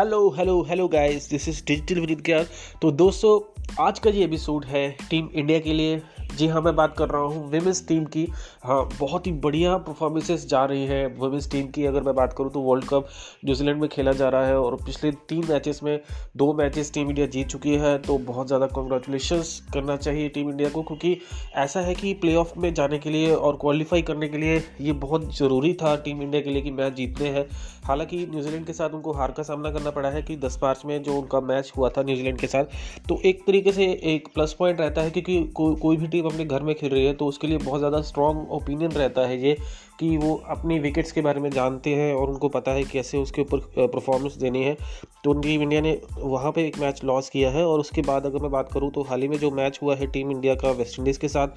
Hello hello hello guys this is digital Vineet Gyan तो दोस्तों, आज का ये एपिसोड है टीम इंडिया के लिए। जी हाँ मैं बात कर रहा हूँ विमेंस टीम की। हाँ बहुत ही बढ़िया परफॉर्मेंसेस जा रही है वुमेंस टीम की। अगर मैं बात करूँ तो वर्ल्ड कप न्यूजीलैंड में खेला जा रहा है और पिछले तीन मैचेस में दो मैचेस टीम इंडिया जीत चुकी है तो बहुत ज़्यादा कॉन्ग्रेचुलेशन करना चाहिए टीम इंडिया को, क्योंकि ऐसा है कि प्ले में जाने के लिए और क्वालिफाई करने के लिए ये बहुत ज़रूरी था टीम इंडिया के लिए कि मैच जीतने हैं। हालाँकि न्यूजीलैंड के साथ उनको हार का सामना करना पड़ा है कि दस मार्च में जो उनका मैच हुआ था न्यूजीलैंड के साथ तो एक तरीके से एक प्लस पॉइंट रहता है, क्योंकि कोई भी टीम अपने घर में खेल रही है तो उसके लिए बहुत ज़्यादा स्ट्रॉन्ग ओपिनियन रहता है ये कि वो अपनी विकेट्स के बारे में जानते हैं और उनको पता है कैसे उसके ऊपर परफॉर्मेंस देनी है। तो टीम इंडिया ने वहाँ पे एक मैच लॉस किया है और उसके बाद अगर मैं बात करूँ तो हाल ही में जो मैच हुआ है टीम इंडिया का वेस्ट इंडीज़ के साथ,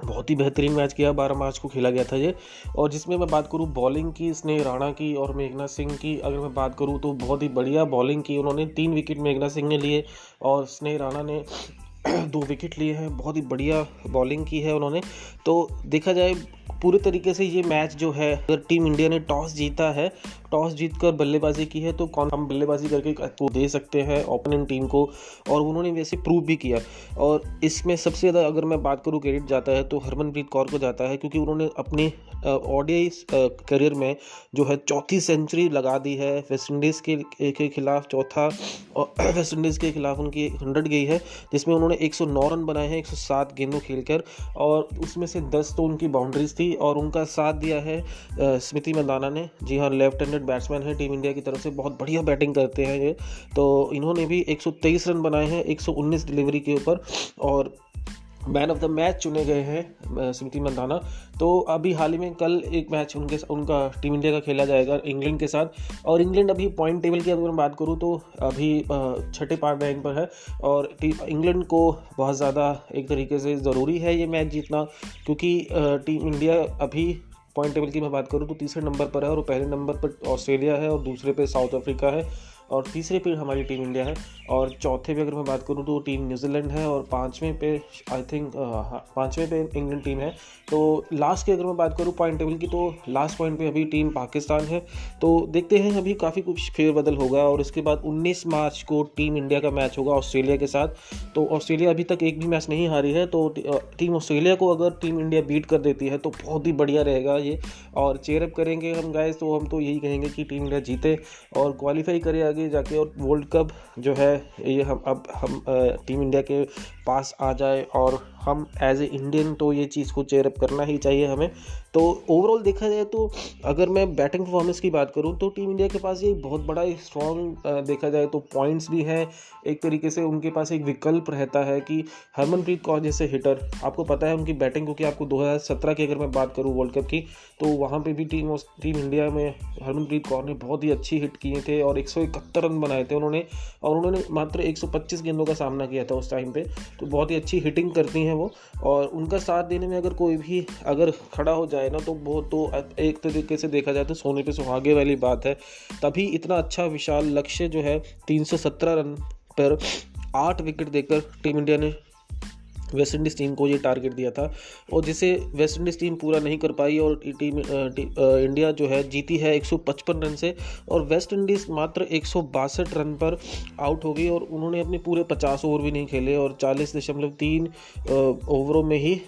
बहुत ही बेहतरीन मैच किया, बारह मार्च को खेला गया था ये। और जिसमें मैं बात करूँ बॉलिंग की, स्नेह राणा की और मेघना सिंह की, अगर मैं बात करूँ तो बहुत ही बढ़िया बॉलिंग की उन्होंने, तीन विकेट मेघना सिंह ने लिए और स्नेह राणा ने दो विकेट लिए हैं, बहुत ही बढ़िया बॉलिंग की है उन्होंने। तो देखा जाए, पूरे तरीके से ये मैच जो है, अगर टीम इंडिया ने टॉस जीता है टॉस जीत कर बल्लेबाजी की है तो कौन हम बल्लेबाजी करके को दे सकते हैं ओपोनेंट टीम को, और उन्होंने वैसे प्रूव भी किया। और इसमें सबसे ज़्यादा अगर मैं बात करूँ क्रेडिट जाता है तो हरमनप्रीत कौर को जाता है, क्योंकि उन्होंने अपनी ओडियाई करियर में जो है चौथी सेंचुरी लगा दी है। वेस्ट इंडीज़ के के खिलाफ चौथा, और वेस्ट इंडीज़ के खिलाफ उनकी हंड्रेड गई है, जिसमें उन्होंने 109 रन बनाए हैं 107 गेंदों खेलकर, और उसमें से 10 तो उनकी बाउंड्रीज थी, और उनका साथ दिया है स्मृति मंदाना ने। जी हाँ लेफ़्ट हैंडेड बैट्समैन है टीम इंडिया की तरफ़ से बहुत बढ़िया बैटिंग करते हैं ये। तो इन्होंने भी 123 रन बनाए हैं 119 डिलीवरी के ऊपर, और मैन ऑफ़ द मैच चुने गए हैं स्मृति मंदाना तो अभी हाल ही में कल एक मैच उनके, उनका टीम इंडिया का खेला जाएगा इंग्लैंड के साथ। और इंग्लैंड अभी पॉइंट टेबल की अगर मैं बात करूँ तो अभी छठे पार्ट रैंक पर है, और टीम इंग्लैंड को बहुत ज़्यादा एक तरीके से ज़रूरी है ये मैच जीतना, क्योंकि टीम इंडिया अभी पॉइंट टेबल की मैं बात करूँ तो तीसरे नंबर पर है और पहले नंबर पर ऑस्ट्रेलिया है और दूसरे पर साउथ अफ्रीका है। और तीसरे पे हमारी टीम इंडिया है। और चौथे पे अगर मैं बात करूँ तो टीम न्यूजीलैंड है और पाँचवें पे आई थिंक पाँचवें पे इंग्लैंड टीम है। तो लास्ट की अगर मैं बात करूँ पॉइंट टेबल की तो लास्ट पॉइंट पे अभी टीम पाकिस्तान है। तो देखते हैं अभी काफ़ी कुछ फेरबदल होगा और उसके बाद 19 मार्च को टीम इंडिया का मैच होगा ऑस्ट्रेलिया के साथ। तो ऑस्ट्रेलिया अभी तक एक भी मैच नहीं हारी है तो टीम ऑस्ट्रेलिया को अगर टीम इंडिया बीट कर देती है तो बहुत ही बढ़िया रहेगा ये। और चेयरअप करेंगे हम गाइस तो हम तो यही कहेंगे कि टीम इंडिया जीते और क्वालिफाई करे आगे। जाके और वर्ल्ड कप जो है, ये हम, अब हम टीम इंडिया के पास आ जाए और हम एज ए इंडियन तो ये चीज़ को चेयरअप करना ही चाहिए हमें। तो ओवरऑल देखा जाए तो अगर मैं बैटिंग परफॉर्मेंस की बात करूँ तो टीम इंडिया के पास ये बहुत बड़ा स्ट्रॉन्ग देखा जाए तो पॉइंट्स भी हैं। एक तरीके से उनके पास एक विकल्प रहता है कि हरमनप्रीत कौर जैसे हिटर आपको पता है उनकी बैटिंग क्योंकि आपको 2017 की अगर मैं बात करूँ वर्ल्ड कप की तो वहाँ पे भी टीम टीम इंडिया में हरमनप्रीत कौर ने बहुत ही अच्छी हिट किए थे और एक सौ इकहत्तर रन बनाए थे उन्होंने। और उन्होंने मात्र एक सौ पच्चीस गेंदों का सामना किया था उस टाइम पर तो बहुत ही अच्छी हिटिंग करती हैं। वो। और उनका साथ देने में अगर कोई भी अगर खड़ा हो जाए ना तो वो तो एक तरीके से देखा जाए तो सोने पे सुहागे वाली बात है। तभी इतना अच्छा विशाल लक्ष्य जो है 317 रन पर आठ विकेट देकर टीम इंडिया ने वेस्ट इंडीज़ टीम को ये टारगेट दिया था और जिसे वेस्ट इंडीज़ टीम पूरा नहीं कर पाई और टीम इंडिया जो है जीती है 155 रन से और वेस्ट इंडीज़ मात्र एक सौ बासठ रन पर आउट हो गई और उन्होंने अपने पूरे 50 ओवर भी नहीं खेले और चालीस दशमलव तीन ओवरों में ही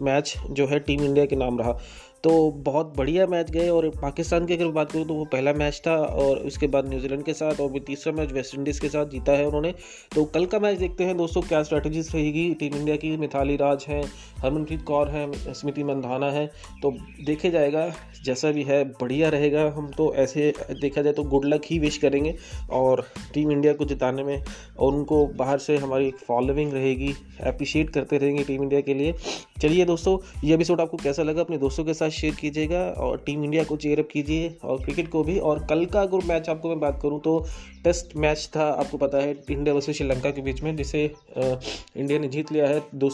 मैच जो है टीम इंडिया के नाम रहा। तो बहुत बढ़िया मैच गए और पाकिस्तान की अगर बात करूँ तो वो पहला मैच था और उसके बाद न्यूजीलैंड के साथ और भी तीसरा मैच वेस्ट इंडीज़ के साथ जीता है उन्होंने। तो कल का मैच देखते हैं दोस्तों, क्या स्ट्रैटेजीज रहेगी? टीम इंडिया की मिथाली राज है, हरमनप्रीत कौर है, स्मृति मंधाना है। तो देखे जाएगा, जैसा भी है, बढ़िया रहेगा हम तो। ऐसे देखा जाए तो गुड लक ही विश करेंगे और टीम इंडिया को जिताने में और उनको बाहर से हमारी फॉलोइंग रहेगी। अप्रिशिएट करते रहेंगे टीम इंडिया के लिए। चलिए दोस्तों, ये एपिसोड आपको कैसा लगा? अपने दोस्तों के साथ शेयर कीजिएगा और टीम इंडिया को चेयरअप कीजिए और क्रिकेट को भी। और कल का अगर मैच आपको मैं बात करूँ तो टेस्ट मैच था, आपको पता है, इंडिया वर्सेज श्रीलंका के बीच में, जिसे इंडिया ने जीत लिया है दो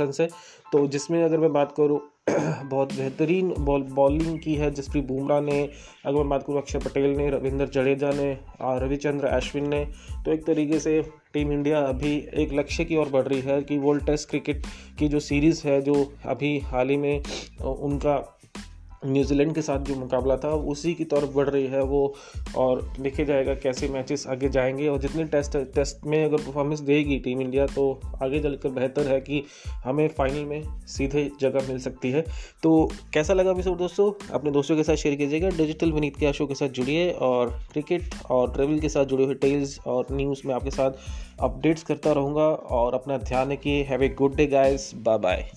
रन से। तो जिसमें अगर मैं बात करूँ बहुत बेहतरीन बॉल, बॉलिंग की है जसप्रीत बुमराह ने। अगर मैं बात करूँ अक्षय पटेल ने, रविंद्र जडेजा ने और रविचंद्र अश्विन ने तो एक तरीके से टीम इंडिया अभी एक लक्ष्य की ओर बढ़ रही है कि वर्ल्ड टेस्ट क्रिकेट की जो सीरीज़ है, जो अभी हाल ही में उनका न्यूजीलैंड के साथ जो मुकाबला था, उसी की तरफ़ बढ़ रही है वो। और देखे जाएगा कैसे मैचेस आगे जाएँगे। और जितने टेस्ट टेस्ट में अगर परफॉर्मेंस देगी टीम इंडिया तो आगे चलकर बेहतर है कि हमें फाइनल में सीधे जगह मिल सकती है। तो कैसा लगा एपिसोड दोस्तों? अपने दोस्तों के साथ शेयर कीजिएगा। डिजिटल विनीत के आशो के साथ जुड़िए। और क्रिकेट और ट्रेवल के साथ जुड़े हुए टेल्स और न्यूज़ में आपके साथ अपडेट्स करता रहूँगा। और अपना ध्यान रखिए। Have a good day guys bye bye